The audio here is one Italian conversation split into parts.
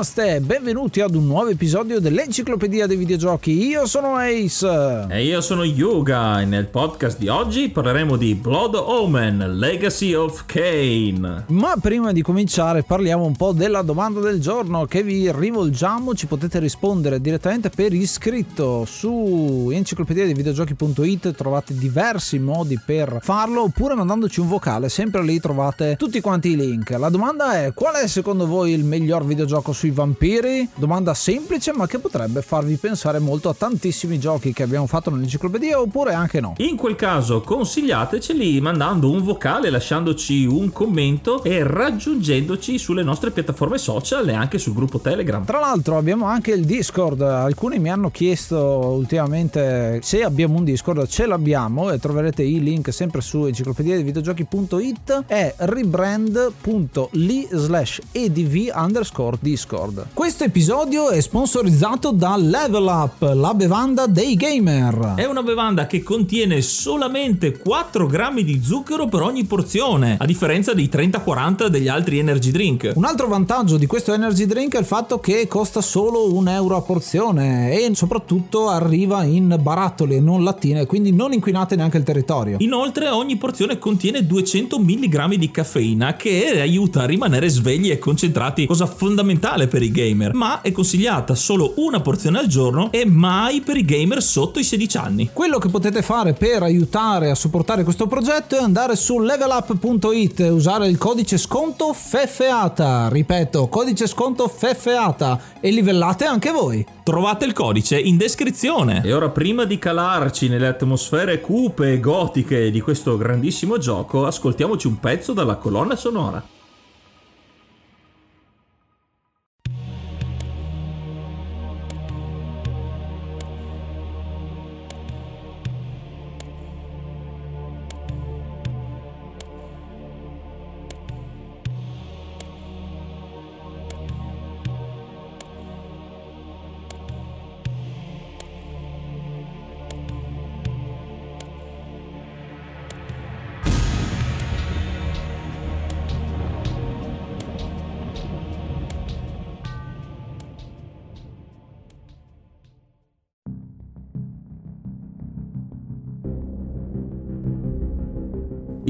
Namaste, benvenuti ad un nuovo episodio dell'Enciclopedia dei Videogiochi. Io sono Ace. E io sono Yuga e nel podcast di oggi parleremo di Blood Omen, Legacy of Kane. Ma prima di cominciare parliamo un po' della domanda del giorno che vi rivolgiamo. Ci potete rispondere direttamente per iscritto su enciclopedia dei videogiochi.it. Trovate diversi modi per farlo oppure mandandoci un vocale. Sempre lì trovate tutti quanti i link. La domanda è qual è secondo voi il miglior videogioco sui vampiri? Domanda semplice ma che potrebbe farvi pensare molto a tantissimi giochi che abbiamo fatto nell'enciclopedia oppure anche no. In quel caso consigliateceli mandando un vocale, lasciandoci un commento e raggiungendoci sulle nostre piattaforme social e anche sul gruppo Telegram. Tra l'altro abbiamo anche il Discord, alcuni mi hanno chiesto ultimamente se abbiamo un Discord, ce l'abbiamo e troverete i link sempre su enciclopedia dei videogiochi.it è rebrand.li slash edv underscore discord. Questo episodio è sponsorizzato da Level Up, la bevanda dei gamer. È una bevanda che contiene solamente 4 grammi di zucchero per ogni porzione, a differenza dei 30-40 degli altri energy drink. Un altro vantaggio di questo energy drink è il fatto che costa solo un euro a porzione e soprattutto arriva in barattoli e non lattine, quindi non inquinate neanche il territorio. Inoltre ogni porzione contiene 200 mg di caffeina che aiuta a rimanere svegli e concentrati, cosa fondamentale per i gamer, ma è consigliata solo una porzione al giorno e mai per i gamer sotto i 16 anni. Quello che potete fare per aiutare a supportare questo progetto è andare su levelup.it e usare il codice sconto FEFEATA. Ripeto, codice sconto FEFEATA e livellate anche voi. Trovate il codice in descrizione. E ora prima di calarci nelle atmosfere cupe e gotiche di questo grandissimo gioco, ascoltiamoci un pezzo dalla colonna sonora.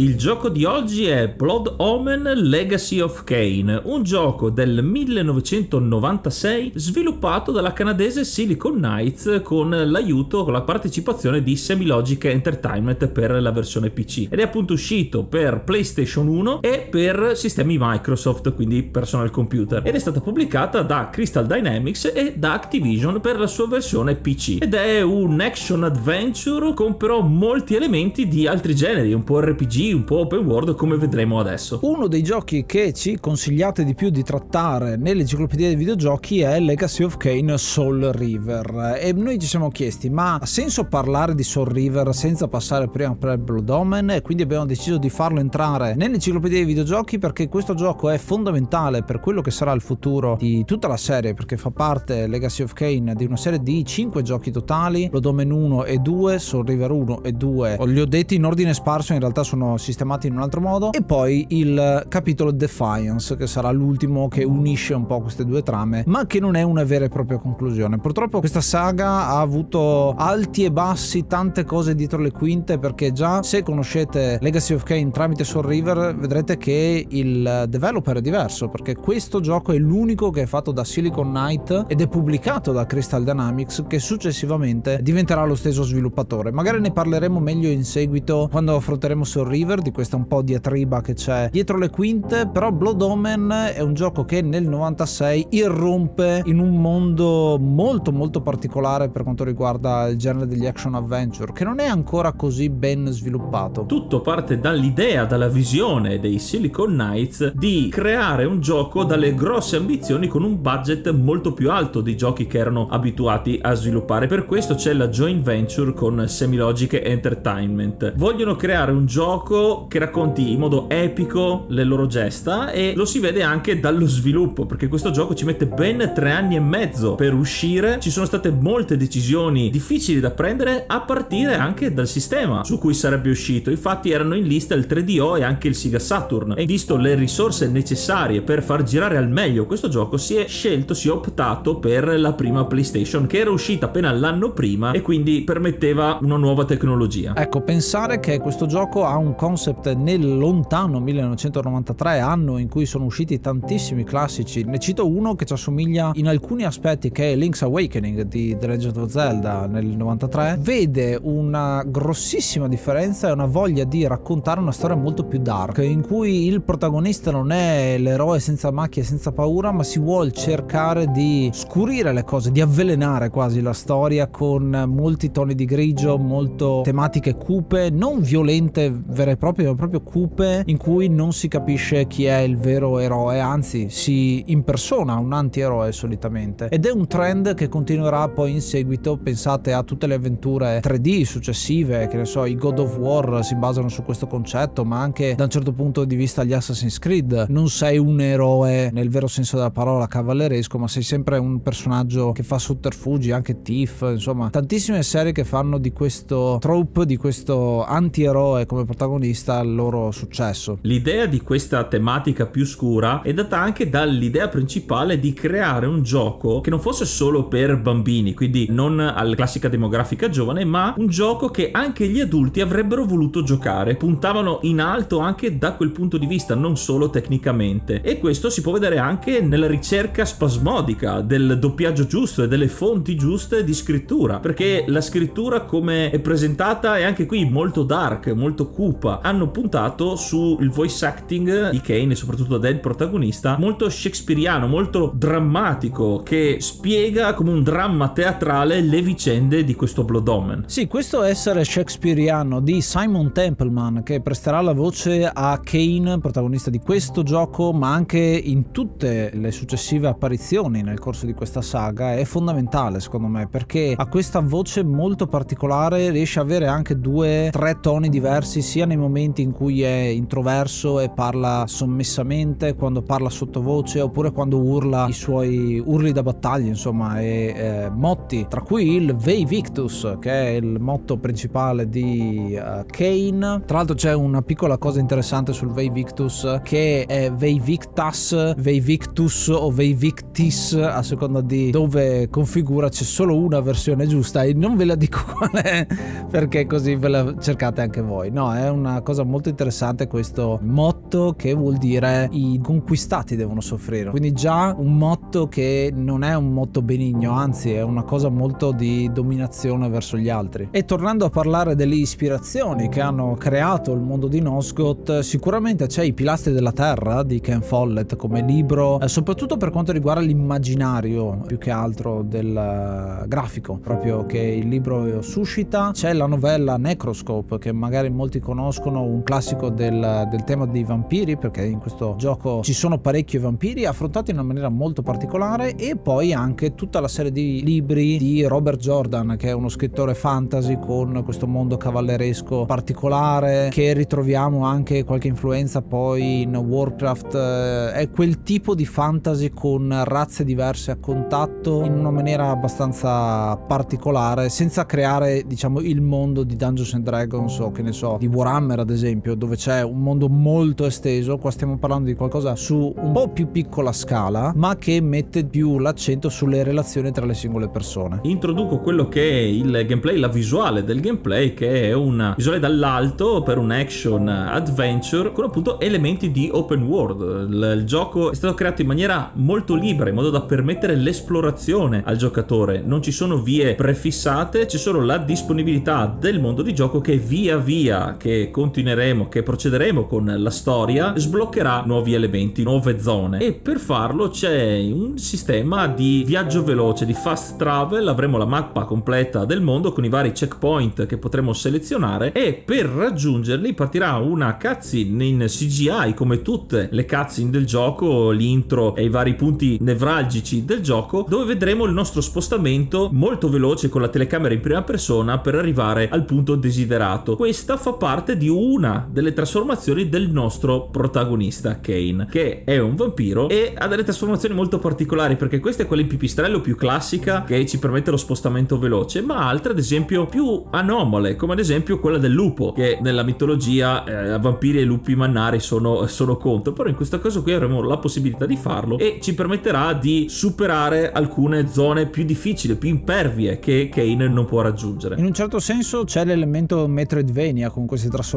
Il gioco di oggi è Blood Omen Legacy of Kane, un gioco del 1996 sviluppato dalla canadese Silicon Knights con l'aiuto, con la partecipazione di Semilogic Entertainment per la versione PC ed è appunto uscito per PlayStation 1 e per sistemi Microsoft, quindi personal computer. Ed è stata pubblicata da Crystal Dynamics e da Activision per la sua versione PC ed è un action adventure con però molti elementi di altri generi, un po' RPG un po' open world come vedremo adesso. Uno dei giochi che ci consigliate di più di trattare nell'enciclopedia dei videogiochi è Legacy of Kane Soul River. E noi ci siamo chiesti ma ha senso parlare di Soul River senza passare prima per Blood Omen? E quindi abbiamo deciso di farlo entrare nell'enciclopedia dei videogiochi perché questo gioco è fondamentale per quello che sarà il futuro di tutta la serie perché fa parte Legacy of Kane di una serie di 5 giochi totali Blood Omen 1 e 2 Soul River 1 e 2 li ho detti in ordine sparso in realtà sono sistemati in un altro modo. E poi il capitolo Defiance che sarà l'ultimo che unisce un po' queste due trame ma che non è una vera e propria conclusione. Purtroppo questa saga ha avuto alti e bassi tante cose dietro le quinte perché già se conoscete Legacy of Kane tramite Soul River vedrete che il developer è diverso perché questo gioco è l'unico che è fatto da Silicon Knight ed è pubblicato da Crystal Dynamics che successivamente diventerà lo stesso sviluppatore. Magari ne parleremo meglio in seguito quando affronteremo Soul River River, di questa un po' diatriba che c'è dietro le quinte, però Blood Omen è un gioco che nel 96 irrompe in un mondo molto molto particolare per quanto riguarda il genere degli action adventure, che non è ancora così ben sviluppato. Tutto parte dall'idea, dalla visione dei Silicon Knights di creare un gioco dalle grosse ambizioni con un budget molto più alto di giochi che erano abituati a sviluppare. Per questo c'è la joint venture con Semilogic Entertainment. Vogliono creare un gioco che racconti in modo epico le loro gesta e lo si vede anche dallo sviluppo perché questo gioco ci mette ben tre anni e mezzo per uscire. Ci sono state molte decisioni difficili da prendere a partire anche dal sistema su cui sarebbe uscito. Infatti erano in lista il 3DO e anche il Sega Saturn. E visto le risorse necessarie per far girare al meglio questo gioco si è scelto si è optato per la prima PlayStation che era uscita appena l'anno prima e quindi permetteva una nuova tecnologia. Ecco pensare che questo gioco ha un concept nel lontano 1993 anno in cui sono usciti tantissimi classici. Ne cito uno che ci assomiglia in alcuni aspetti che è Link's Awakening di The Legend of Zelda nel 93 vede una grossissima differenza e una voglia di raccontare una storia molto più dark in cui il protagonista non è l'eroe senza macchie senza paura ma si vuole cercare di scurire le cose di avvelenare quasi la storia con molti toni di grigio molto tematiche cupe non violente vere e proprie ma proprio cupe in cui non si capisce chi è il vero eroe anzi si impersona un antieroe solitamente. Ed è un trend che continuerà poi in seguito pensate a tutte le avventure 3D successive che ne so i God of War si basano su questo concetto ma anche da un certo punto di vista gli Assassin's Creed. Non sei un eroe nel vero senso della parola cavalleresco ma sei sempre un personaggio che fa sotterfugi anche Thief insomma tantissime serie che fanno di questo trope di questo antieroe come protagonista il loro successo l'idea di questa tematica più scura è data anche dall'idea principale di creare un gioco che non fosse solo per bambini, quindi non alla classica demografica giovane, ma un gioco che anche gli adulti avrebbero voluto giocare. Puntavano in alto anche da quel punto di vista, non solo tecnicamente. E questo si può vedere anche nella ricerca spasmodica del doppiaggio giusto e delle fonti giuste di scrittura, perché la scrittura come è presentata è anche qui molto dark, molto cupa. Hanno puntato sul voice acting di Kane e soprattutto del protagonista molto shakespeariano, molto drammatico che spiega come un dramma teatrale le vicende di questo Blood Omen. Sì, questo essere shakespeariano di Simon Templeman che presterà la voce a Kane, protagonista di questo gioco, ma anche in tutte le successive apparizioni nel corso di questa saga, è fondamentale secondo me perché ha questa voce molto particolare, riesce a avere anche due, tre toni diversi sia nei momenti in cui è introverso e parla sommessamente, quando parla sottovoce oppure quando urla i suoi urli da battaglia, insomma, e eh, motti, tra cui il Vei Victus, che è il motto principale di uh, Kane. Tra l'altro c'è una piccola cosa interessante sul Vei Victus che è Vei Victas, Vei Victus o Vei Victis a seconda di dove configura, c'è solo una versione giusta e non ve la dico qual è perché così ve la cercate anche voi. No, è una cosa molto interessante questo motto che vuol dire i conquistati devono soffrire. Quindi già un motto che non è un motto benigno, anzi è una cosa molto di dominazione verso gli altri. E tornando a parlare delle ispirazioni che hanno creato il mondo di Nosgoth, sicuramente c'è I pilastri della terra di Ken Follett come libro, eh, soprattutto per quanto riguarda l'immaginario più che altro del uh, grafico, proprio che il libro suscita. C'è la novella Necroscope che magari molti conoscono, un classico del, del tema dei vampiri, perché in questo gioco ci sono parecchi vampiri affrontati in una maniera molto particolare e poi anche tutta la serie di libri di Robert Jordan che è uno scrittore fantasy con questo mondo cavalleresco particolare che ritroviamo anche qualche influenza poi in Warcraft eh, è quel tipo di fantasy con razze diverse a contatto in una maniera abbastanza particolare senza creare diciamo il mondo di Dungeons and Dragons o che ne so di Warhammer ad esempio dove c'è un mondo molto esteso qua stiamo parlando di qualcosa su un po' più piccola scala ma che mette più l'accento sulle relazioni tra le singole persone. Introduco quello che è il gameplay la visuale del gameplay che è una visuale dall'alto per un action adventure con appunto elementi di open world. Il, il gioco è stato creato in maniera molto libera in modo da permettere l'esplorazione al giocatore. Non ci sono vie prefissate c'è solo la disponibilità del mondo di gioco che via via che continueremo che procederemo con la storia sbloccherà nuovi elementi nuove zone. E per farlo c'è un sistema di viaggio veloce di fast travel. Avremo la mappa completa del mondo con i vari checkpoint che potremo selezionare. E per raggiungerli partirà una cutscene in CGI come tutte le cutscene del gioco l'intro e i vari punti nevralgici del gioco dove vedremo il nostro spostamento molto veloce con la telecamera in prima persona per arrivare al punto desiderato. Questa fa parte di una delle trasformazioni del nostro protagonista Kane, che è un vampiro e ha delle trasformazioni molto particolari perché questa è quella in pipistrello più classica che ci permette lo spostamento veloce, ma altre ad esempio più anomale, come ad esempio quella del lupo, che nella mitologia eh, vampiri e lupi mannari sono, sono contro, però in questo caso qui avremo la possibilità di farlo e ci permetterà di superare alcune zone più difficili, più impervie che Kane non può raggiungere. In un certo senso c'è l'elemento Metroidvania con queste trasformazioni,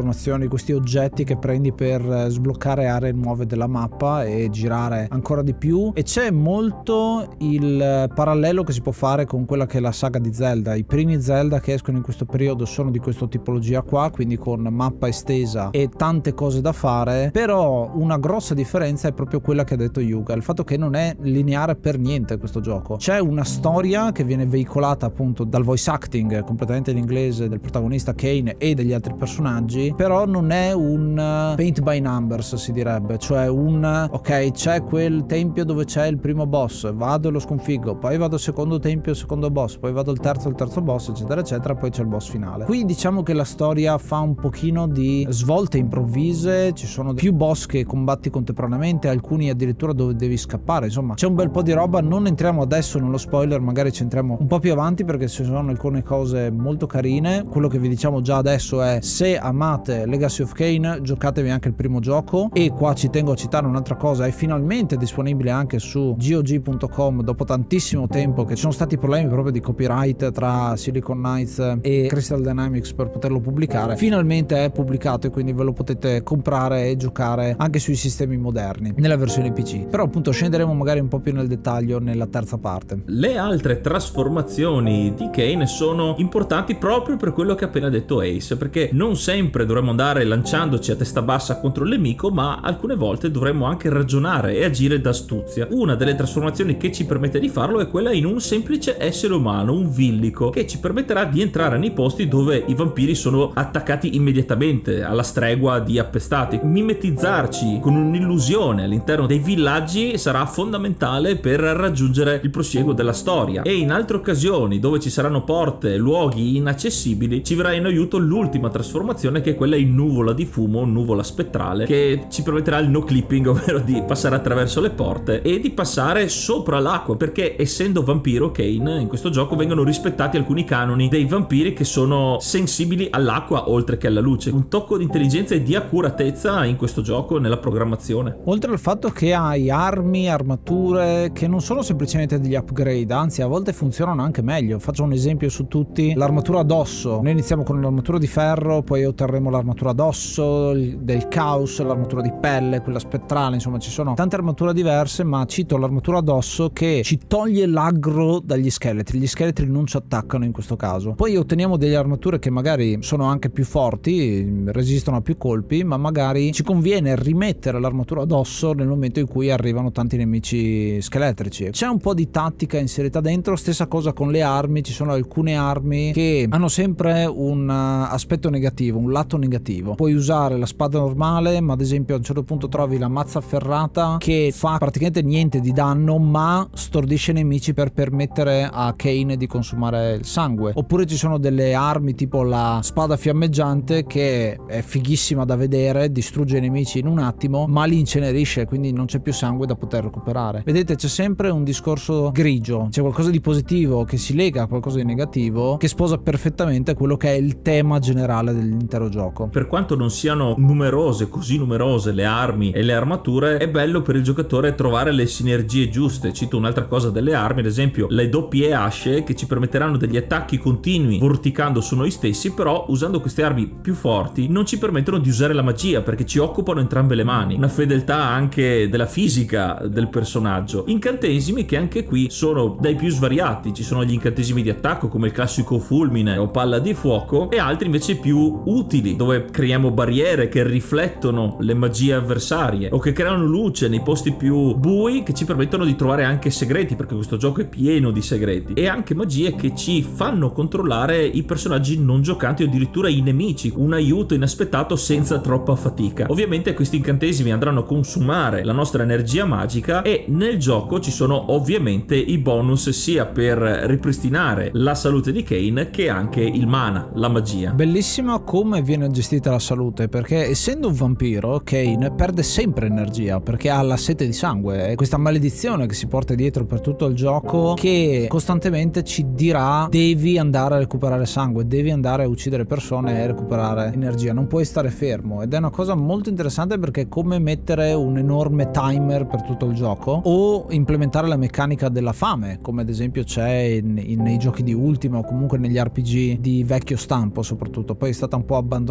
questi oggetti che prendi per eh, sbloccare aree nuove della mappa e girare ancora di più e c'è molto il parallelo che si può fare con quella che è la saga di Zelda. I primi Zelda che escono in questo periodo sono di questa tipologia qua, quindi con mappa estesa e tante cose da fare, però una grossa differenza è proprio quella che ha detto Yuga, il fatto che non è lineare per niente questo gioco. C'è una storia che viene veicolata appunto dal voice acting completamente in inglese del protagonista Kane e degli altri personaggi, però non è un uh, paint by numbers si direbbe, cioè un ok c'è quel tempio dove c'è il primo boss, vado e lo sconfiggo, poi vado al secondo tempio, il secondo boss, poi vado al terzo, il terzo boss, eccetera, eccetera, poi c'è il boss finale. Qui diciamo che la storia fa un pochino di svolte improvvise, ci sono più boss che combatti contemporaneamente, alcuni addirittura dove devi scappare, insomma c'è un bel po' di roba, non entriamo adesso nello spoiler, magari ci entriamo un po' più avanti perché ci sono alcune cose molto carine, quello che vi diciamo già adesso è se amate Legacy of Kane giocatevi anche il primo gioco e qua ci tengo a citare un'altra cosa, è finalmente disponibile anche su GOG.com dopo tantissimo tempo che ci sono stati problemi proprio di copyright tra Silicon Knights e Crystal Dynamics per poterlo pubblicare, finalmente è pubblicato e quindi ve lo potete comprare e giocare anche sui sistemi moderni nella versione PC. Però appunto scenderemo magari un po' più nel dettaglio nella terza parte. Le altre trasformazioni di Kane sono importanti proprio per quello che ha appena detto Ace, perché non sempre dovremmo andare lanciandoci a testa bassa contro il nemico, ma alcune volte dovremmo anche ragionare e agire d'astuzia. Una delle trasformazioni che ci permette di farlo è quella in un semplice essere umano, un villico, che ci permetterà di entrare nei posti dove i vampiri sono attaccati immediatamente, alla stregua di appestati. Mimetizzarci con un'illusione all'interno dei villaggi sarà fondamentale per raggiungere il prosieguo della storia. E in altre occasioni dove ci saranno porte, luoghi inaccessibili, ci verrà in aiuto l'ultima trasformazione che quella in nuvola di fumo, nuvola spettrale, che ci permetterà il no clipping, ovvero di passare attraverso le porte e di passare sopra l'acqua, perché essendo vampiro Kane in questo gioco vengono rispettati alcuni canoni dei vampiri che sono sensibili all'acqua oltre che alla luce. Un tocco di intelligenza e di accuratezza in questo gioco nella programmazione. Oltre al fatto che hai armi, armature che non sono semplicemente degli upgrade, anzi a volte funzionano anche meglio. Faccio un esempio su tutti, l'armatura addosso. Noi iniziamo con l'armatura di ferro, poi otterremo l'armatura addosso, del caos, l'armatura di pelle, quella spettrale, insomma ci sono tante armature diverse, ma cito l'armatura addosso che ci toglie l'aggro dagli scheletri. Gli scheletri non ci attaccano in questo caso. Poi otteniamo delle armature che magari sono anche più forti, resistono a più colpi, ma magari ci conviene rimettere l'armatura addosso nel momento in cui arrivano tanti nemici scheletrici. C'è un po' di tattica inserita dentro, stessa cosa con le armi, ci sono alcune armi che hanno sempre un aspetto negativo, un lato negativo. Puoi usare la spada normale, ma ad esempio a un certo punto trovi la mazza ferrata che fa praticamente niente di danno, ma stordisce i nemici per permettere a Kane di consumare il sangue. Oppure ci sono delle armi tipo la spada fiammeggiante che è fighissima da vedere, distrugge i nemici in un attimo, ma li incenerisce, quindi non c'è più sangue da poter recuperare. Vedete, c'è sempre un discorso grigio, c'è qualcosa di positivo che si lega a qualcosa di negativo che sposa perfettamente quello che è il tema generale dell'intero gioco. Per quanto non siano numerose, così numerose le armi e le armature, è bello per il giocatore trovare le sinergie giuste. Cito un'altra cosa delle armi, ad esempio le doppie asce che ci permetteranno degli attacchi continui vorticando su noi stessi, però usando queste armi più forti non ci permettono di usare la magia perché ci occupano entrambe le mani. Una fedeltà anche della fisica del personaggio. Incantesimi che anche qui sono dai più svariati, ci sono gli incantesimi di attacco come il classico fulmine o palla di fuoco e altri invece più utili dove creiamo barriere che riflettono le magie avversarie o che creano luce nei posti più bui che ci permettono di trovare anche segreti perché questo gioco è pieno di segreti e anche magie che ci fanno controllare i personaggi non giocanti o addirittura i nemici, un aiuto inaspettato senza troppa fatica. Ovviamente questi incantesimi andranno a consumare la nostra energia magica e nel gioco ci sono ovviamente i bonus sia per ripristinare la salute di Kane che anche il mana, la magia. Bellissimo come viene gestita la salute perché essendo un vampiro Kane perde sempre energia perché ha la sete di sangue. È questa maledizione che si porta dietro per tutto il gioco che costantemente ci dirà devi andare a recuperare sangue devi andare a uccidere persone e recuperare energia. Non puoi stare fermo. Ed è una cosa molto interessante perché è come mettere un enorme timer per tutto il gioco o implementare la meccanica della fame come ad esempio c'è in, in, nei giochi di Ultima o comunque negli RPG di vecchio stampo soprattutto. Poi è stata un po' abbandonata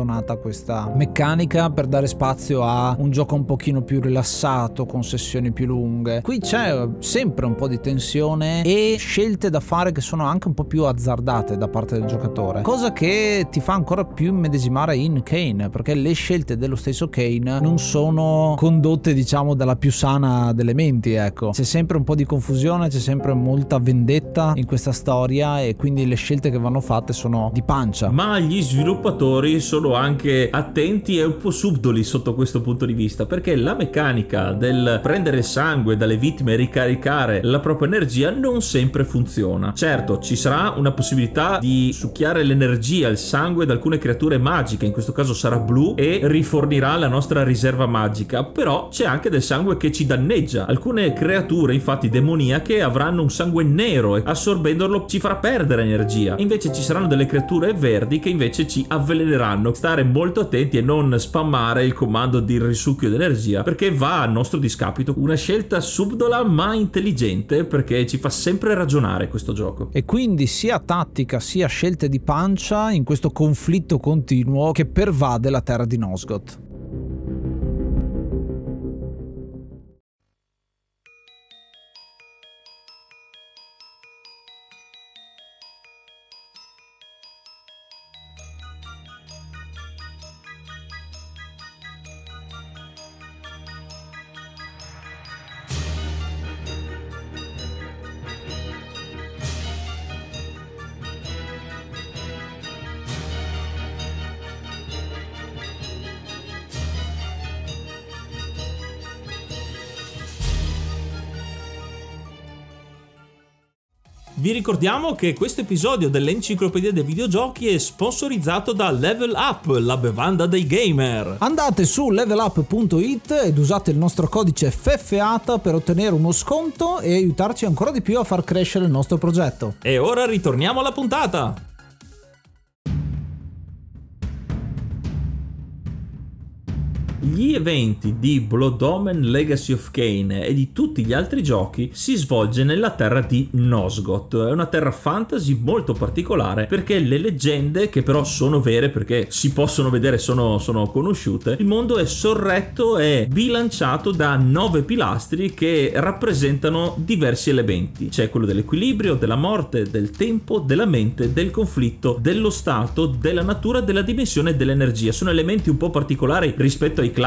questa meccanica per dare spazio a un gioco un pochino più rilassato con sessioni più lunghe. Qui c'è sempre un po' di tensione e scelte da fare che sono anche un po' più azzardate da parte del giocatore cosa che ti fa ancora più immedesimare in Kane perché le scelte dello stesso Kane non sono condotte diciamo dalla più sana delle menti ecco. C'è sempre un po' di confusione c'è sempre molta vendetta in questa storia e quindi le scelte che vanno fatte sono di pancia. Ma gli sviluppatori sono anche attenti e un po' subdoli sotto questo punto di vista perché la meccanica del prendere sangue dalle vittime e ricaricare la propria energia non sempre funziona. Certo ci sarà una possibilità di succhiare l'energia il sangue da alcune creature magiche in questo caso sarà blu e rifornirà la nostra riserva magica. Però c'è anche del sangue che ci danneggia. Alcune creature infatti demoniache avranno un sangue nero e assorbendolo ci farà perdere energia. Invece ci saranno delle creature verdi che invece ci avveleneranno stare molto attenti e non spammare il comando di risucchio d'energia perché va a nostro discapito una scelta subdola ma intelligente perché ci fa sempre ragionare questo gioco. E quindi sia tattica sia scelte di pancia in questo conflitto continuo che pervade la terra di Nosgoth Vi ricordiamo che questo episodio dell'Enciclopedia dei Videogiochi è sponsorizzato da Level Up, la bevanda dei gamer. Andate su levelup.it ed usate il nostro codice FFATA per ottenere uno sconto e aiutarci ancora di più a far crescere il nostro progetto. E ora ritorniamo alla puntata. Gli eventi di Blood Omen Legacy of Kane e di tutti gli altri giochi si svolge nella terra di Nosgoth. È una terra fantasy molto particolare perché le leggende, che però sono vere perché si possono vedere, sono, sono conosciute, il mondo è sorretto e bilanciato da nove pilastri che rappresentano diversi elementi. C'è quello dell'equilibrio, della morte, del tempo, della mente, del conflitto, dello stato, della natura, della dimensione e dell'energia. Sono elementi un po' particolari rispetto ai classici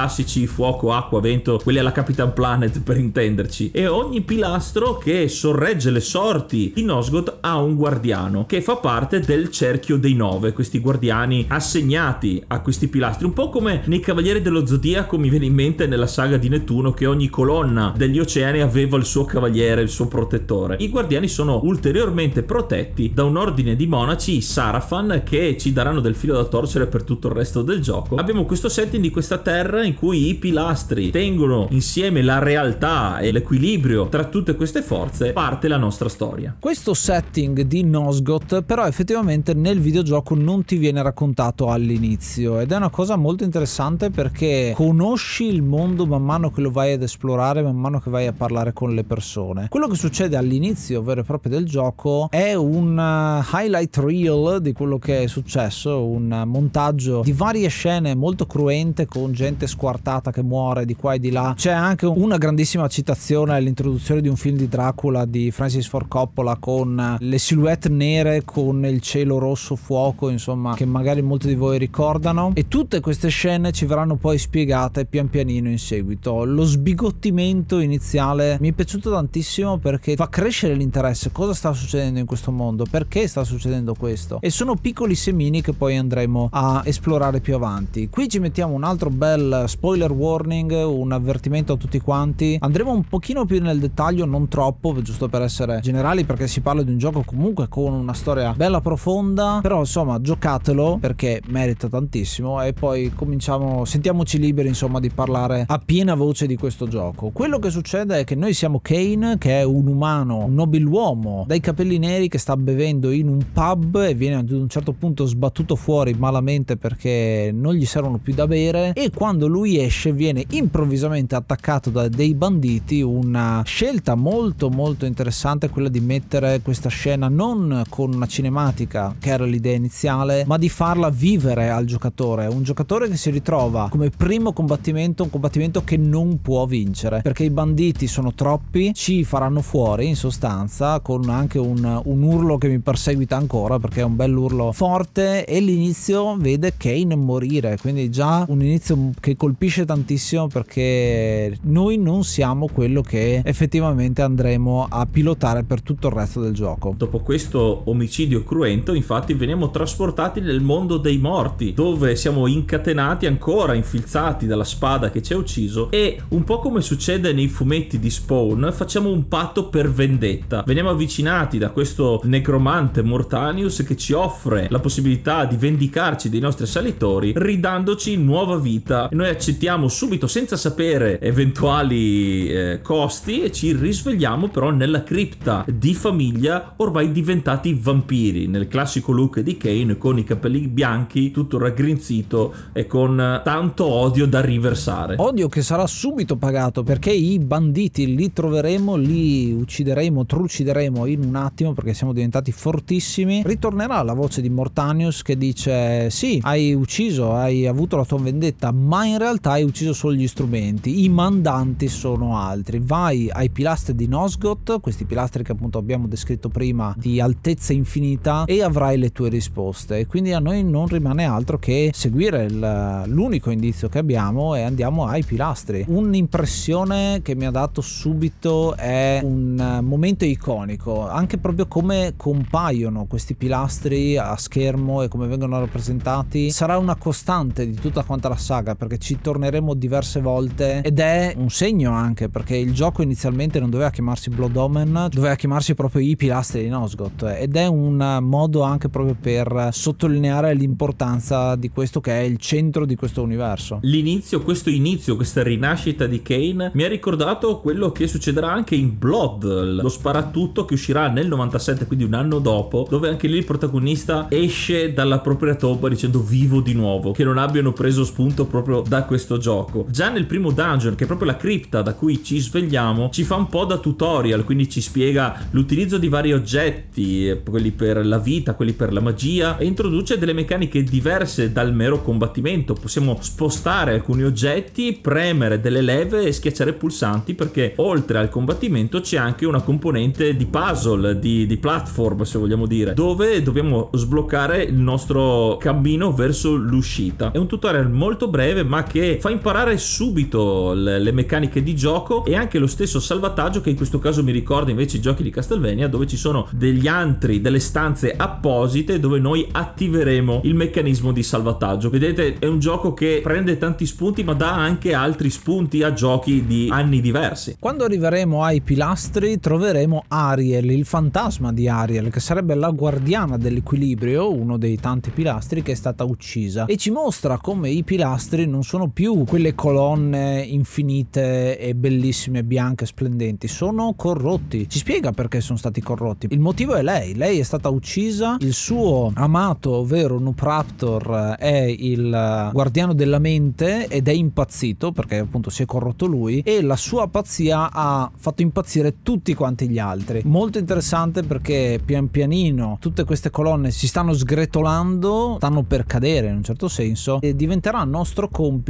fuoco, acqua, vento, quelli alla Capitan Planet per intenderci. E ogni pilastro che sorregge le sorti di Nosgoth ha un guardiano che fa parte del cerchio dei nove, questi guardiani assegnati a questi pilastri, un po' come nei Cavalieri dello Zodiaco mi viene in mente nella saga di Nettuno che ogni colonna degli oceani aveva il suo cavaliere, il suo protettore. I guardiani sono ulteriormente protetti da un ordine di monaci, Sarafan, che ci daranno del filo da torcere per tutto il resto del gioco. Abbiamo questo setting di questa terra in cui i pilastri tengono insieme la realtà e l'equilibrio tra tutte queste forze, parte la nostra storia. Questo setting di Nosgoth però effettivamente nel videogioco non ti viene raccontato all'inizio ed è una cosa molto interessante perché conosci il mondo man mano che lo vai ad esplorare, man mano che vai a parlare con le persone. Quello che succede all'inizio vero e proprio del gioco è un uh, highlight reel di quello che è successo, un montaggio di varie scene molto cruente con gente squartata che muore di qua e di là. C'è anche una grandissima citazione all'introduzione di un film di Dracula di Francis Ford Coppola con le silhouette nere con il cielo rosso fuoco, insomma, che magari molti di voi ricordano. E tutte queste scene ci verranno poi spiegate pian pianino in seguito. Lo sbigottimento iniziale mi è piaciuto tantissimo perché fa crescere l'interesse. Cosa sta succedendo in questo mondo? Perché sta succedendo questo? E sono piccoli semini che poi andremo a esplorare più avanti. Qui ci mettiamo un altro bel spoiler warning, un avvertimento a tutti quanti. Andremo un pochino più nel dettaglio, non troppo, giusto per essere generali, perché si parla di un gioco comunque con una storia bella profonda. Però insomma, giocatelo perché merita tantissimo. E poi cominciamo, sentiamoci liberi insomma di parlare a piena voce di questo gioco. Quello che succede è che noi siamo Kane, che è un umano, un nobiluomo, dai capelli neri che sta bevendo in un pub e viene ad un certo punto sbattuto fuori malamente perché non gli servono più da bere e quando lui esce viene improvvisamente attaccato da dei banditi una scelta molto molto interessante quella di mettere questa scena non con una cinematica che era l'idea iniziale ma di farla vivere al giocatore. Un giocatore che si ritrova come primo combattimento un combattimento che non può vincere perché i banditi sono troppi ci faranno fuori in sostanza con anche un, un urlo che mi perseguita ancora perché è un bell'urlo forte e l'inizio vede Kane morire. Quindi già un inizio che colpisce tantissimo perché noi non siamo quello che effettivamente andremo a pilotare per tutto il resto del gioco. Dopo questo omicidio cruento, infatti, veniamo trasportati nel mondo dei morti, dove siamo incatenati ancora, infilzati dalla spada che ci ha ucciso e un po' come succede nei fumetti di Spawn, facciamo un patto per vendetta. Veniamo avvicinati da questo necromante Mortanius che ci offre la possibilità di vendicarci dei nostri assalitori, ridandoci nuova vita. E noi accettiamo subito senza sapere eventuali eh, costi e ci risvegliamo però nella cripta di famiglia ormai diventati vampiri nel classico look di Kane con i capelli bianchi tutto raggrinzito e con tanto odio da riversare. Odio che sarà subito pagato perché i banditi li troveremo li uccideremo trucideremo in un attimo perché siamo diventati fortissimi. Ritornerà la voce di Mortanius che dice sì hai ucciso hai avuto la tua vendetta ma in realtà hai ucciso solo gli strumenti i mandanti sono altri. Vai ai pilastri di Nosgoth questi pilastri che appunto abbiamo descritto prima di altezza infinita e avrai le tue risposte. Quindi a noi non rimane altro che seguire l'unico indizio che abbiamo e andiamo ai pilastri. Un'impressione che mi ha dato subito è un momento iconico anche proprio come compaiono questi pilastri a schermo e come vengono rappresentati. Sarà una costante di tutta quanta la saga perché ci torneremo diverse volte ed è un segno anche perché il gioco inizialmente non doveva chiamarsi Blood Omen doveva chiamarsi proprio i pilastri di Nosgoth ed è un modo anche proprio per sottolineare l'importanza di questo che è il centro di questo universo. L'inizio questo inizio questa rinascita di Kane mi ha ricordato quello che succederà anche in Blood lo sparatutto che uscirà nel 97 quindi un anno dopo dove anche lì il protagonista esce dalla propria tomba dicendo vivo di nuovo che non abbiano preso spunto proprio da questo gioco. Già nel primo dungeon che è proprio la cripta da cui ci svegliamo ci fa un po' da tutorial quindi ci spiega l'utilizzo di vari oggetti quelli per la vita quelli per la magia e introduce delle meccaniche diverse dal mero combattimento. Possiamo spostare alcuni oggetti premere delle leve e schiacciare pulsanti perché oltre al combattimento c'è anche una componente di puzzle di, di platform se vogliamo dire dove dobbiamo sbloccare il nostro cammino verso l'uscita. È un tutorial molto breve ma che fa imparare subito le, le meccaniche di gioco e anche lo stesso salvataggio che in questo caso mi ricorda invece i giochi di Castlevania dove ci sono degli antri, delle stanze apposite dove noi attiveremo il meccanismo di salvataggio. Vedete, è un gioco che prende tanti spunti ma dà anche altri spunti a giochi di anni diversi. Quando arriveremo ai pilastri troveremo Ariel, il fantasma di Ariel, che sarebbe la guardiana dell'equilibrio, uno dei tanti pilastri che è stata uccisa e ci mostra come i pilastri non sono più quelle colonne infinite e bellissime bianche splendenti, sono corrotti. Ci spiega perché sono stati corrotti. Il motivo è lei, lei è stata uccisa, il suo amato, ovvero Nupraptor, è il guardiano della mente ed è impazzito perché appunto si è corrotto lui e la sua pazzia ha fatto impazzire tutti quanti gli altri. Molto interessante perché pian pianino tutte queste colonne si stanno sgretolando, stanno per cadere in un certo senso e diventerà nostro compito,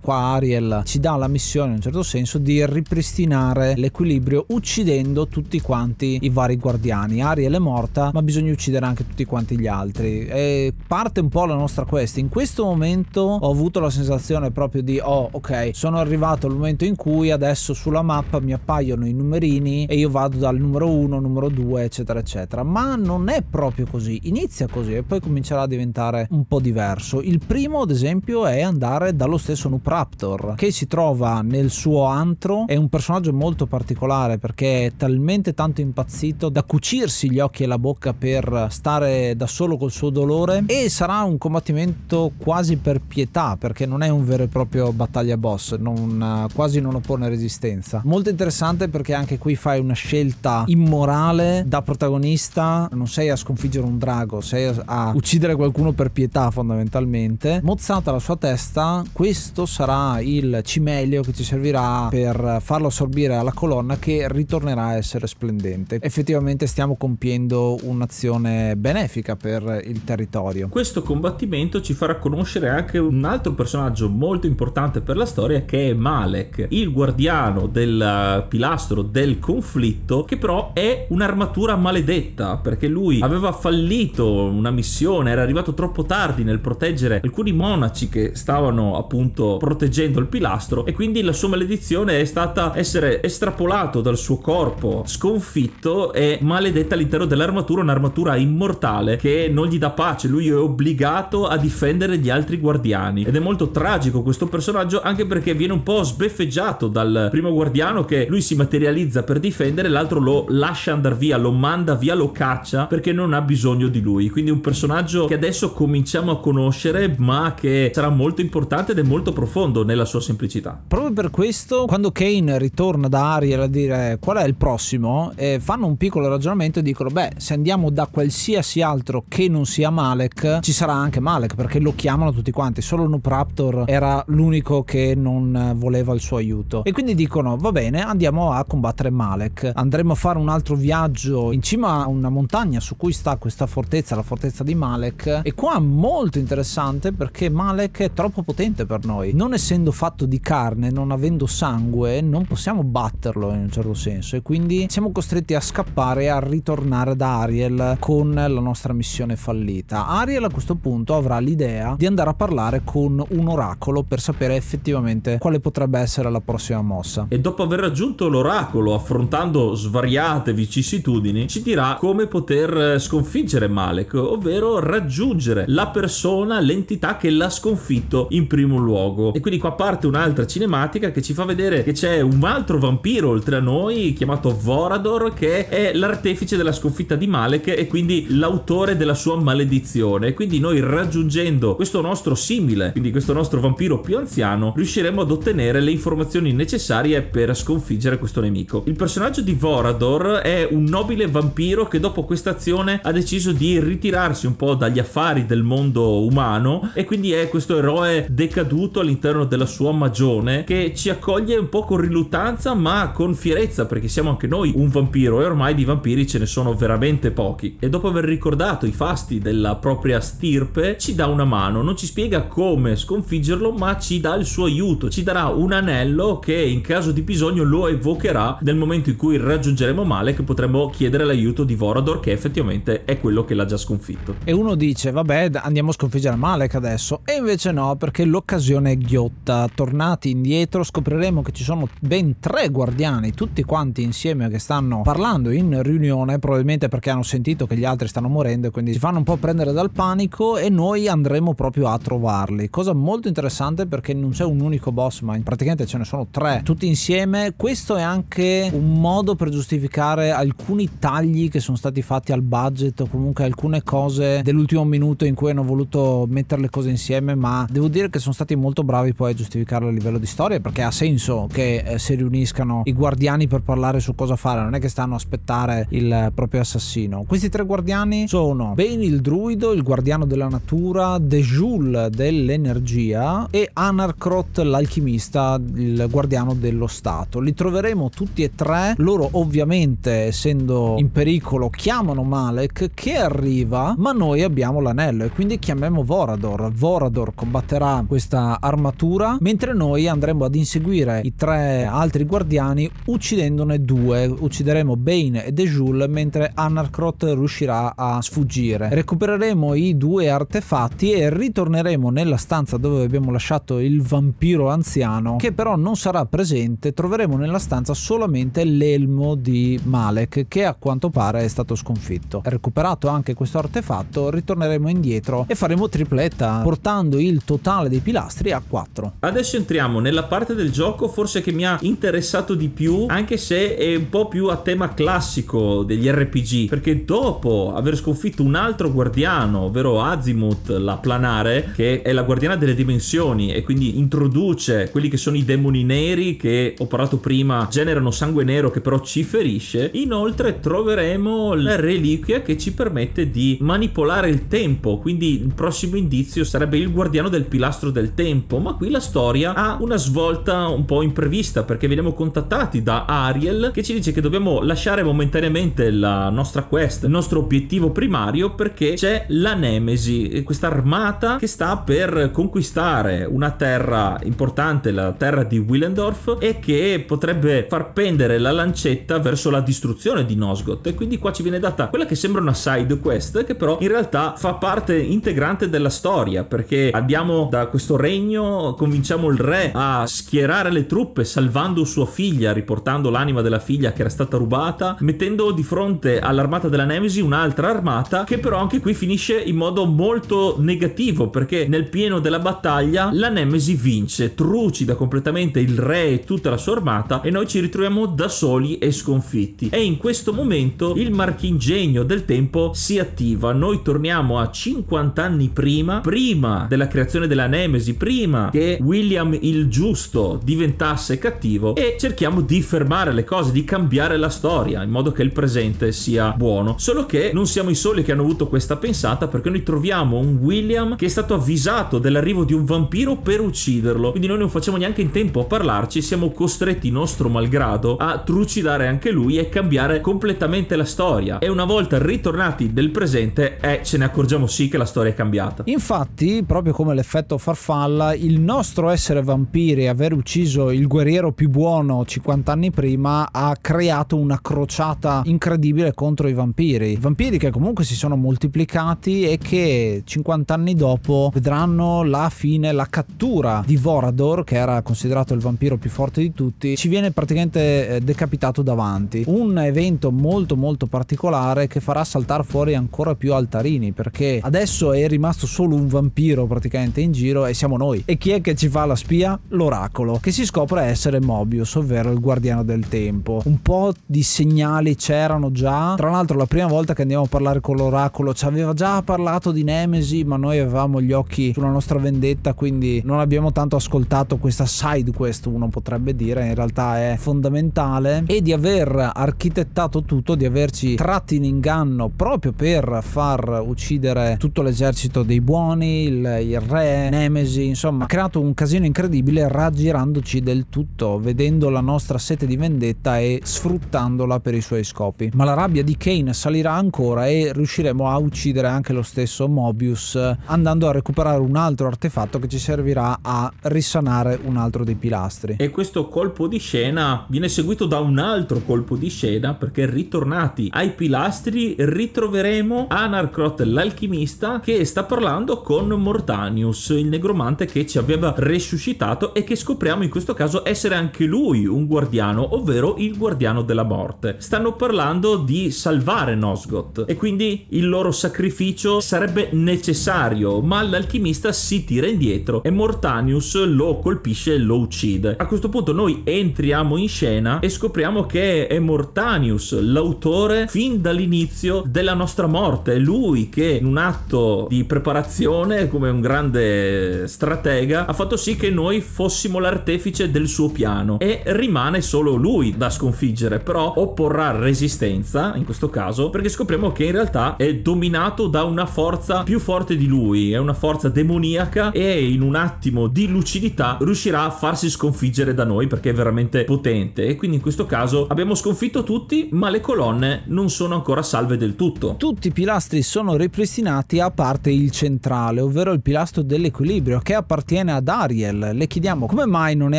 qua Ariel ci dà la missione in un certo senso di ripristinare l'equilibrio uccidendo tutti quanti i vari guardiani. Ariel è morta, ma bisogna uccidere anche tutti quanti gli altri. E parte un po' la nostra quest. In questo momento ho avuto la sensazione proprio di oh, ok, sono arrivato al momento in cui adesso sulla mappa mi appaiono i numerini e io vado dal numero 1, numero 2, eccetera, eccetera. Ma non è proprio così. Inizia così e poi comincerà a diventare un po' diverso. Il primo, ad esempio, è andare dallo stesso Noob Raptor che si trova nel suo antro. È un personaggio molto particolare perché è talmente tanto impazzito da cucirsi gli occhi e la bocca per stare da solo col suo dolore e sarà un combattimento quasi per pietà perché non è un vero e proprio battaglia boss, non, quasi non oppone resistenza. Molto interessante perché anche qui fai una scelta immorale da protagonista, non sei a sconfiggere un drago, sei a uccidere qualcuno per pietà fondamentalmente. Mozzata la sua testa, questo sarà il cimelio che ci servirà per farlo assorbire alla colonna che ritornerà a essere splendente. Effettivamente stiamo compiendo un'azione benefica per il territorio. Questo combattimento ci farà conoscere anche un altro personaggio molto importante per la storia che è Malek, il guardiano del pilastro del conflitto che però è un'armatura maledetta perché lui aveva fallito una missione, era arrivato troppo tardi nel proteggere alcuni monaci che stavano appunto proteggendo il pilastro e quindi la sua maledizione è stata essere estrapolato dal suo corpo sconfitto e maledetta all'interno dell'armatura, un'armatura immortale che non gli dà pace, lui è obbligato a difendere gli altri guardiani. Ed è molto tragico questo personaggio anche perché viene un po' sbeffeggiato dal primo guardiano che lui si materializza per difendere, l'altro lo lascia andare via, lo manda via, lo caccia perché non ha bisogno di lui, quindi un personaggio che adesso cominciamo a conoscere ma che sarà molto importante ed è molto profondo nella sua semplicità. Proprio per questo quando Kane ritorna da Ariel a dire qual è il prossimo? eh, fanno un piccolo ragionamento e dicono beh se andiamo da qualsiasi altro che non sia Malek ci sarà anche Malek perché lo chiamano tutti quanti. Solo Noob Raptor era l'unico che non voleva il suo aiuto e quindi dicono va bene andiamo a combattere Malek. Andremo a fare un altro viaggio in cima a una montagna su cui sta questa fortezza la fortezza di Malek e qua molto interessante perché Malek è troppo potente per noi non essendo fatto di carne non avendo sangue non possiamo batterlo in un certo senso e quindi siamo costretti a scappare e a ritornare da Ariel con la nostra missione fallita. Ariel a questo punto avrà l'idea di andare a parlare con un oracolo per sapere effettivamente quale potrebbe essere la prossima mossa. E dopo aver raggiunto l'oracolo affrontando svariate vicissitudini ci dirà come poter sconfiggere Malek, ovvero raggiungere la persona, l'entità che l'ha sconfitto in primo luogo. E quindi qua parte un'altra cinematica che ci fa vedere che c'è un altro vampiro oltre a noi chiamato Vorador che è l'artefice della sconfitta di Malek e quindi l'autore della sua maledizione. Quindi noi raggiungendo questo nostro simile, quindi questo nostro vampiro più anziano, riusciremo ad ottenere le informazioni necessarie per sconfiggere questo nemico. Il personaggio di Vorador è un nobile vampiro che dopo questa azione ha deciso di ritirarsi un po' dagli affari del mondo umano e quindi è questo eroe decaduto all'interno della sua magione che ci accoglie un po' con riluttanza ma con fierezza perché siamo anche noi un vampiro e ormai di vampiri ce ne sono veramente pochi. E dopo aver ricordato i fasti della propria stirpe ci dà una mano. Non ci spiega come sconfiggerlo ma ci dà il suo aiuto. Ci darà un anello che in caso di bisogno lo evocherà nel momento in cui raggiungeremo male che potremo chiedere l'aiuto di Vorador che effettivamente è quello che l'ha già sconfitto. E uno dice vabbè andiamo a sconfiggere Malek adesso. E invece no perché l'occasione è ghiotta. Tornati indietro scopriremo che ci sono ben tre guardiani tutti quanti insieme che stanno parlando in riunione probabilmente perché hanno sentito che gli altri stanno morendo e quindi si fanno un po' prendere dal panico e noi andremo proprio a trovarli. Cosa molto interessante perché non c'è un unico boss ma praticamente ce ne sono tre tutti insieme. Questo è anche un modo per giustificare alcuni tagli che sono stati fatti al budget o comunque alcune cose dell'ultimo minuto in cui hanno voluto mettere le cose insieme ma devo dire che sono stati molto bravi poi a giustificarlo a livello di storia perché ha senso che eh, si riuniscano i guardiani per parlare su cosa fare non è che stanno a aspettare il proprio assassino. Questi tre guardiani sono Bane il druido il guardiano della natura Dejul dell'energia e Anarkrot l'alchimista il guardiano dello stato. Li troveremo tutti e tre. Loro ovviamente essendo in pericolo chiamano Malek che arriva ma noi abbiamo l'anello e quindi chiamiamo Vorador. Vorador combatterà questa armatura mentre noi andremo ad inseguire i tre altri guardiani uccidendone due. Uccideremo Bane e Dejul mentre Anarkrot riuscirà a sfuggire. Recupereremo i due artefatti e ritorneremo nella stanza dove abbiamo lasciato il vampiro anziano che però non sarà presente. Troveremo nella stanza solamente l'elmo di Malek che a quanto pare è stato sconfitto. Recuperato anche questo artefatto ritorneremo indietro e faremo tripletta portando il totale dei pilastri a 4. Adesso entriamo nella parte del gioco forse che mi ha interessato di più, anche se è un po' più a tema classico degli RPG, perché dopo aver sconfitto un altro guardiano, ovvero Azimuth, la planare, che è la guardiana delle dimensioni e quindi introduce quelli che sono i demoni neri che ho parlato prima, generano sangue nero che però ci ferisce, inoltre troveremo la reliquia che ci permette di manipolare il tempo, quindi il prossimo indizio sarebbe il guardiano del pilastro del tempo, ma qui la storia ha una svolta un po' imprevista perché veniamo contattati da Ariel che ci dice che dobbiamo lasciare momentaneamente la nostra quest, il nostro obiettivo primario perché c'è la Nemesi, questa armata che sta per conquistare una terra importante, la terra di Willendorf e che potrebbe far pendere la lancetta verso la distruzione di Nosgoth. E quindi qua ci viene data quella che sembra una side quest che però in realtà fa parte integrante della storia perché abbiamo da questo regno convinciamo il re a schierare le truppe salvando sua figlia riportando l'anima della figlia che era stata rubata mettendo di fronte all'armata della Nemesi un'altra armata che però anche qui finisce in modo molto negativo perché nel pieno della battaglia la Nemesi vince trucida completamente il re e tutta la sua armata e noi ci ritroviamo da soli e sconfitti. E in questo momento il marchingegno del tempo si attiva. Noi torniamo a 50 anni prima prima della creazione della Nemesi prima che William il giusto diventasse cattivo e cerchiamo di fermare le cose di cambiare la storia in modo che il presente sia buono. Solo che non siamo i soli che hanno avuto questa pensata perché noi troviamo un William che è stato avvisato dell'arrivo di un vampiro per ucciderlo. Quindi noi non facciamo neanche in tempo a parlarci siamo costretti nostro malgrado a trucidare anche lui e cambiare completamente la storia. E una volta ritornati del presente eh, ce ne accorgiamo sì che la storia è cambiata. Infatti, proprio come l'effetto farfalla, il nostro essere vampiri e aver ucciso il guerriero più buono 50 anni prima ha creato una crociata incredibile contro i vampiri. Vampiri che comunque si sono moltiplicati e che 50 anni dopo vedranno la fine, la cattura di Vorador, che era considerato il vampiro più forte di tutti, ci viene praticamente eh, decapitato davanti. Un evento molto molto particolare che farà saltare fuori ancora più altarini perché adesso è rimasto solo un vampiro praticamente in giro e siamo noi. E chi è che ci fa la spia? L'oracolo, che si scopre essere Mobius, ovvero il guardiano del tempo. Un po' di segnali c'erano già. Tra l'altro la prima volta che andiamo a parlare con l'oracolo ci aveva già parlato di Nemesi, ma noi avevamo gli occhi sulla nostra vendetta, quindi non abbiamo tanto ascoltato questa side quest, uno potrebbe dire, in realtà è fondamentale e di aver architettato tutto, di averci tratti in inganno proprio per far uccidere tutto l'esercito dei buoni, il, il re, Nemesi, insomma, ha creato un casino incredibile raggirandoci del tutto, vedendo la nostra sete di vendetta e sfruttandola per i suoi scopi. Ma la rabbia di Kane salirà ancora e riusciremo a uccidere anche lo stesso Mobius andando a recuperare un altro artefatto che ci servirà a risanare un altro dei pilastri. E questo colpo di scena viene seguito da un altro colpo di scena perché ritornati ai pilastri ritroveremo Anarkrot l'alchimista che sta parlando con Mortanius, il negromante che ci aveva resuscitato e che scopriamo in questo caso essere anche lui un guardiano, ovvero il guardiano della morte. Stanno parlando di salvare Nosgoth e quindi il loro sacrificio sarebbe necessario, ma l'alchimista si tira indietro e Mortanius lo colpisce e lo uccide. A questo punto noi entriamo in scena e scopriamo che è Mortanius l'autore fin dall'inizio della nostra morte, è lui che in un atto di preparazione come un grande stratega ha fatto sì che noi fossimo l'artefice del suo piano e rimane solo lui da sconfiggere, però opporrà resistenza in questo caso perché scopriamo che in realtà è dominato da una forza più forte di lui, è una forza demoniaca e in un attimo di lucidità riuscirà a farsi sconfiggere da noi perché è veramente potente e quindi in questo caso abbiamo sconfitto tutti ma le colonne non sono ancora salve del tutto. Tutti i pilastri sono ripristinati a parte il centrale, ovvero il pilastro dell'equilibrio che appartiene ad Ariel. Le chiediamo come mai non è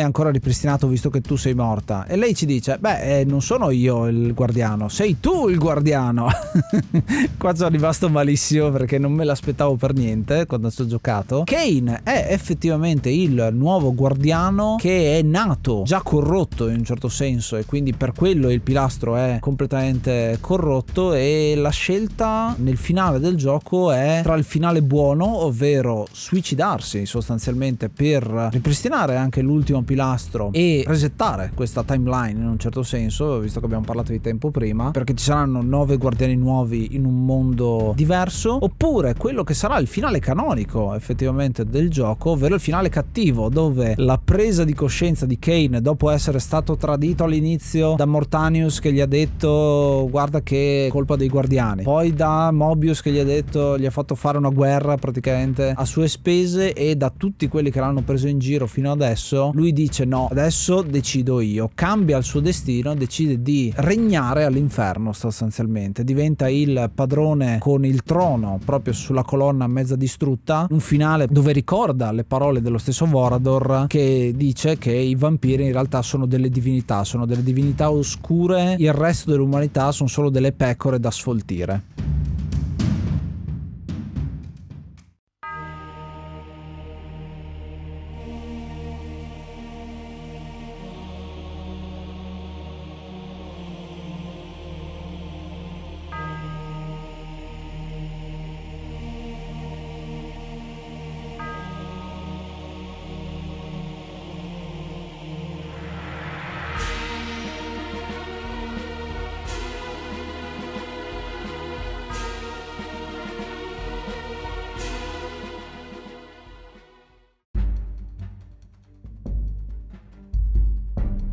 ancora ripristinato visto che tu sei morta e lei ci dice beh eh, non sono io il guardiano, sei tu il guardiano. Qua sono rimasto malissimo perché non me l'aspettavo per niente quando ci ho giocato. Kane è effettivamente il nuovo guardiano che è nato già corrotto in un certo senso e quindi per quello il pilastro è completamente corrotto e la scelta nel finale del gioco è tra il finale buono ovvero suicidarsi riunificarsi sostanzialmente per ripristinare anche l'ultimo pilastro e resettare questa timeline in un certo senso, visto che abbiamo parlato di tempo prima, perché ci saranno nove guardiani nuovi in un mondo diverso, oppure quello che sarà il finale canonico effettivamente del gioco, ovvero il finale cattivo, dove la presa di coscienza di Kane dopo essere stato tradito all'inizio da Mortanius che gli ha detto guarda che colpa dei guardiani, poi da Mobius che gli ha detto gli ha fatto fare una guerra praticamente a sue spese e da tutti quelli che l'hanno preso in giro fino adesso, lui dice no, adesso decido io, cambia il suo destino, decide di regnare all'inferno sostanzialmente, diventa il padrone con il trono proprio sulla colonna mezza distrutta, un finale dove ricorda le parole dello stesso Vorador che dice che i vampiri in realtà sono delle divinità, sono delle divinità oscure, il resto dell'umanità sono solo delle pecore da sfoltire.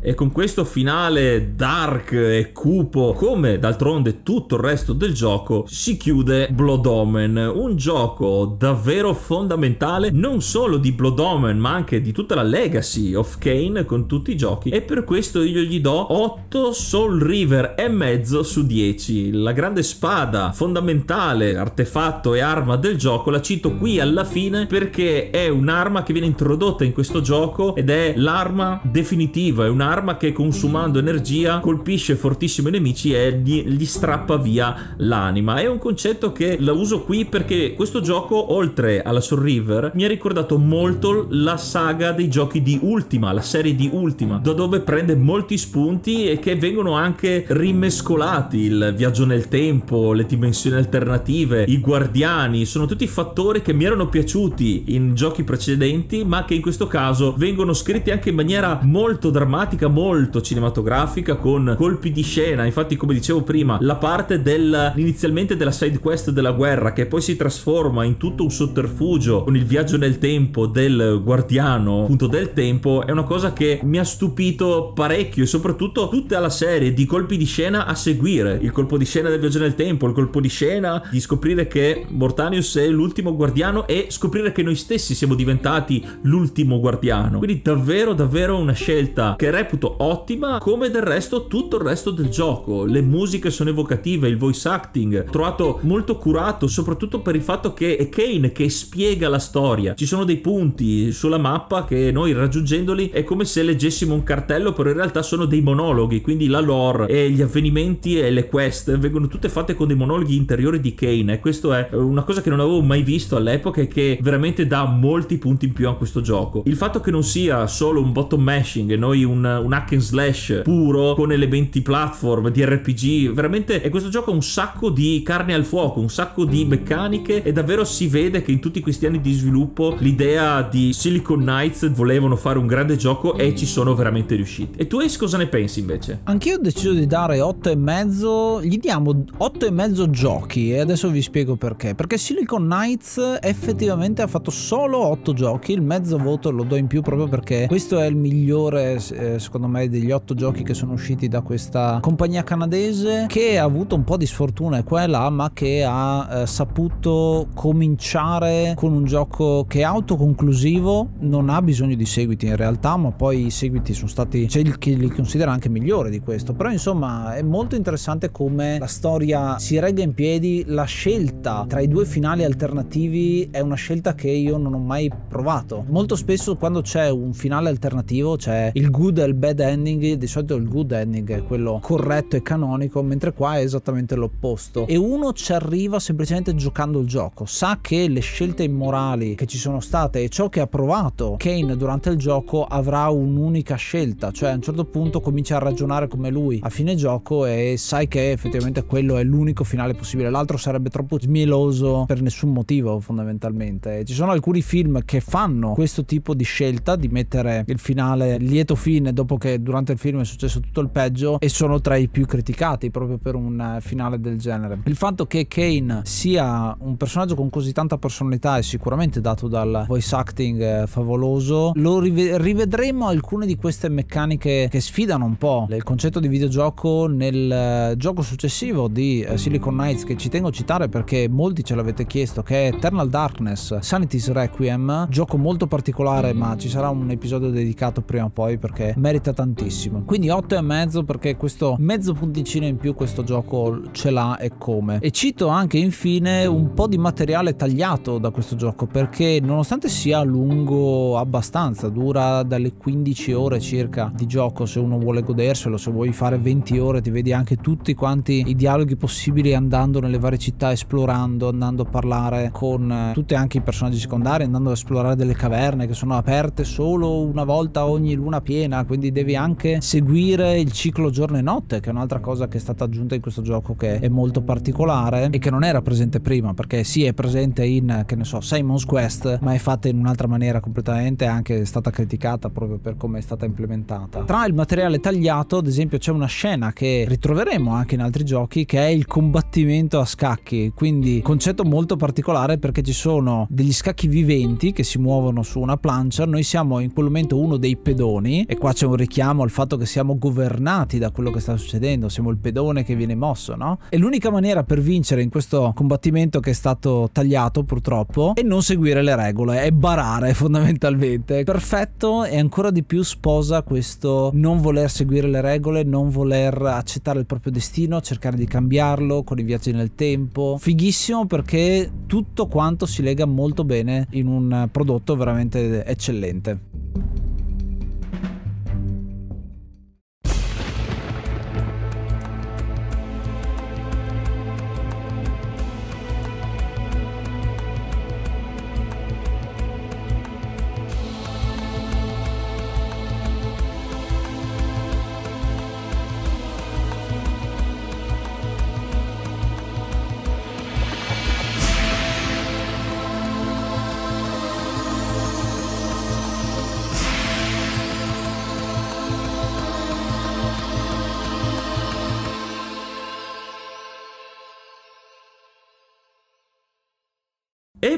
E con questo finale dark e cupo, come d'altronde tutto il resto del gioco, si chiude Blood Omen, un gioco davvero fondamentale non solo di Blood Omen, ma anche di tutta la legacy of Kane con tutti i giochi. E per questo io gli do 8 Soul River e mezzo su 10. La grande spada fondamentale, artefatto e arma del gioco la cito qui alla fine perché è un'arma che viene introdotta in questo gioco ed è l'arma definitiva, è un'arma un'arma che consumando energia colpisce fortissimo i nemici e gli, gli strappa via l'anima. È un concetto che la uso qui perché questo gioco, oltre alla Soul mi ha ricordato molto la saga dei giochi di Ultima, la serie di Ultima, da dove prende molti spunti e che vengono anche rimescolati. Il viaggio nel tempo, le dimensioni alternative, i guardiani, sono tutti fattori che mi erano piaciuti in giochi precedenti, ma che in questo caso vengono scritti anche in maniera molto drammatica molto cinematografica con colpi di scena. Infatti, come dicevo prima, la parte del, inizialmente della side quest della guerra che poi si trasforma in tutto un sotterfugio con il viaggio nel tempo del guardiano appunto del tempo è una cosa che mi ha stupito parecchio e soprattutto tutta la serie di colpi di scena a seguire. Il colpo di scena del viaggio nel tempo, il colpo di scena di scoprire che Mortanius è l'ultimo guardiano e scoprire che noi stessi siamo diventati l'ultimo guardiano. Quindi davvero davvero una scelta che reputo reputo ottima come del resto tutto il resto del gioco. Le musiche sono evocative, il voice acting trovato molto curato, soprattutto per il fatto che è Kane che spiega la storia. Ci sono dei punti sulla mappa che noi raggiungendoli è come se leggessimo un cartello, però in realtà sono dei monologhi, quindi la lore e gli avvenimenti e le quest vengono tutte fatte con dei monologhi interiori di Kane e questo è una cosa che non avevo mai visto all'epoca e che veramente dà molti punti in più a questo gioco. Il fatto che non sia solo un bottom mashing e noi un, un hack and slash puro con elementi platform di RPG. Veramente è questo gioco ha un sacco di carne al fuoco, un sacco di meccaniche e davvero si vede che in tutti questi anni di sviluppo l'idea di Silicon Knights volevano fare un grande gioco e ci sono veramente riusciti. E tu Ace cosa ne pensi invece? Anch'io ho deciso di dare 8,5, gli diamo 8,5 giochi e adesso vi spiego perché. Perché Silicon Knights effettivamente ha fatto solo 8 giochi, il mezzo voto lo do in più proprio perché questo è il migliore eh, secondo me degli otto giochi che sono usciti da questa compagnia canadese che ha avuto un po' di sfortuna qua e là ma che ha eh, saputo cominciare con un gioco che è autoconclusivo non ha bisogno di seguiti in realtà ma poi i seguiti sono stati c'è chi li considera anche migliore di questo. Però insomma è molto interessante come la storia si regga in piedi la scelta tra i due finali alternativi è una scelta che io non ho mai provato. Molto spesso quando c'è un finale alternativo c'è il good e il bad ending, di solito il good ending è quello corretto e canonico, mentre qua è esattamente l'opposto. E uno ci arriva semplicemente giocando il gioco, sa che le scelte immorali che ci sono state e ciò che ha provato Kane durante il gioco avrà un'unica scelta, cioè a un certo punto comincia a ragionare come lui a fine gioco e sai che effettivamente quello è l'unico finale possibile, l'altro sarebbe troppo mieloso per nessun motivo fondamentalmente. Ci sono alcuni film che fanno questo tipo di scelta di mettere il finale lieto fine dopo che durante il film è successo tutto il peggio e sono tra i più criticati proprio per un finale del genere. Il fatto che Kane sia un personaggio con così tanta personalità è sicuramente dato dal voice acting eh, favoloso. Lo rive- rivedremo alcune di queste meccaniche che sfidano un po' il concetto di videogioco nel eh, gioco successivo di eh, Silicon Knights che ci tengo a citare perché molti ce l'avete chiesto che è Eternal Darkness Sanity's Requiem gioco molto particolare ma ci sarà un episodio dedicato prima o poi perché merita tantissimo. Quindi 8 e mezzo perché questo mezzo punticino in più questo gioco ce l'ha e come. E cito anche infine un po' di materiale tagliato da questo gioco perché nonostante sia lungo abbastanza dura dalle 15 ore circa di gioco se uno vuole goderselo se vuoi fare 20 ore ti vedi anche tutti quanti i dialoghi possibili andando nelle varie città esplorando andando a parlare con eh, tutti anche i personaggi secondari andando a esplorare delle caverne che sono aperte solo una volta ogni luna piena quindi devi anche seguire il ciclo giorno e notte che è un'altra cosa che è stata aggiunta in questo gioco che è molto particolare e che non era presente prima perché sì è presente in che ne so Simon's Quest ma è fatta in un'altra maniera completamente anche è stata criticata proprio per come è stata implementata. Tra il materiale tagliato ad esempio c'è una scena che ritroveremo anche in altri giochi che è il combattimento a scacchi. Quindi concetto molto particolare perché ci sono degli scacchi viventi che si muovono su una plancia. Noi siamo in quel momento uno dei pedoni e qua c'è un richiamo al fatto che siamo governati da quello che sta succedendo siamo il pedone che viene mosso no? e l'unica maniera per vincere in questo combattimento che è stato tagliato purtroppo è non seguire le regole è barare fondamentalmente. Perfetto e ancora di più sposa questo non voler seguire le regole non voler accettare il proprio destino cercare di cambiarlo con i viaggi nel tempo. Fighissimo perché tutto quanto si lega molto bene in un prodotto veramente eccellente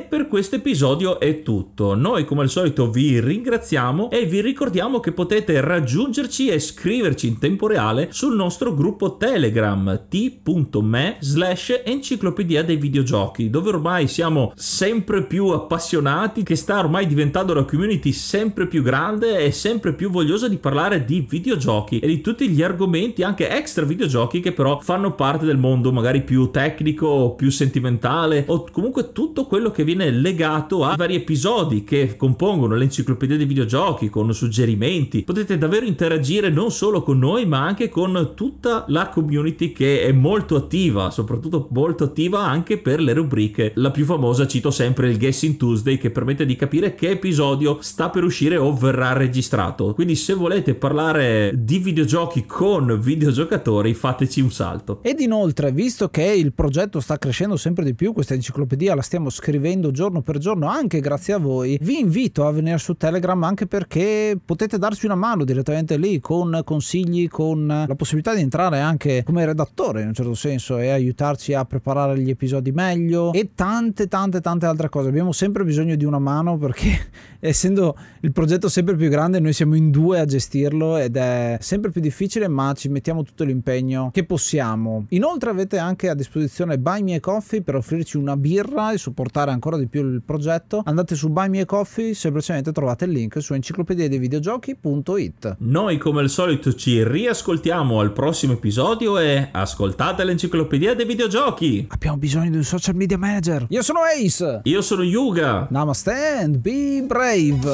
Per questo episodio è tutto. Noi come al solito vi ringraziamo e vi ricordiamo che potete raggiungerci e scriverci in tempo reale sul nostro gruppo Telegram t.me slash enciclopedia dei videogiochi dove ormai siamo sempre più appassionati che sta ormai diventando una community sempre più grande e sempre più vogliosa di parlare di videogiochi e di tutti gli argomenti anche extra videogiochi che però fanno parte del mondo magari più tecnico o più sentimentale o comunque tutto quello che viene legato a vari episodi che compongono l'enciclopedia dei videogiochi con suggerimenti. Potete davvero interagire non solo con noi, ma anche con tutta la community che è molto attiva, soprattutto molto attiva anche per le rubriche. La più famosa cito sempre il Guessing Tuesday che permette di capire che episodio sta per uscire o verrà registrato. Quindi se volete parlare di videogiochi con videogiocatori, fateci un salto. Ed inoltre, visto che il progetto sta crescendo sempre di più, questa enciclopedia la stiamo scrivendo scrivendo giorno per giorno anche grazie a voi, vi invito a venire su Telegram anche perché potete darci una mano direttamente lì con consigli, con la possibilità di entrare anche come redattore in un certo senso e aiutarci a preparare gli episodi meglio e tante tante tante altre cose. Abbiamo sempre bisogno di una mano perché essendo il progetto sempre più grande noi siamo in due a gestirlo ed è sempre più difficile ma ci mettiamo tutto l'impegno che possiamo. Inoltre avete anche a disposizione Buy Me Coffee per offrirci una birra e supportare supportare ancora di più il progetto, andate su Buy Me Coffee, semplicemente trovate il link su enciclopedia dei videogiochi.it. Noi come al solito ci riascoltiamo al prossimo episodio e ascoltate l'enciclopedia dei videogiochi. Abbiamo bisogno di un social media manager. Io sono Ace. Io sono Yuga. Namaste and be brave.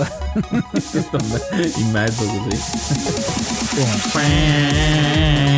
In mezzo così.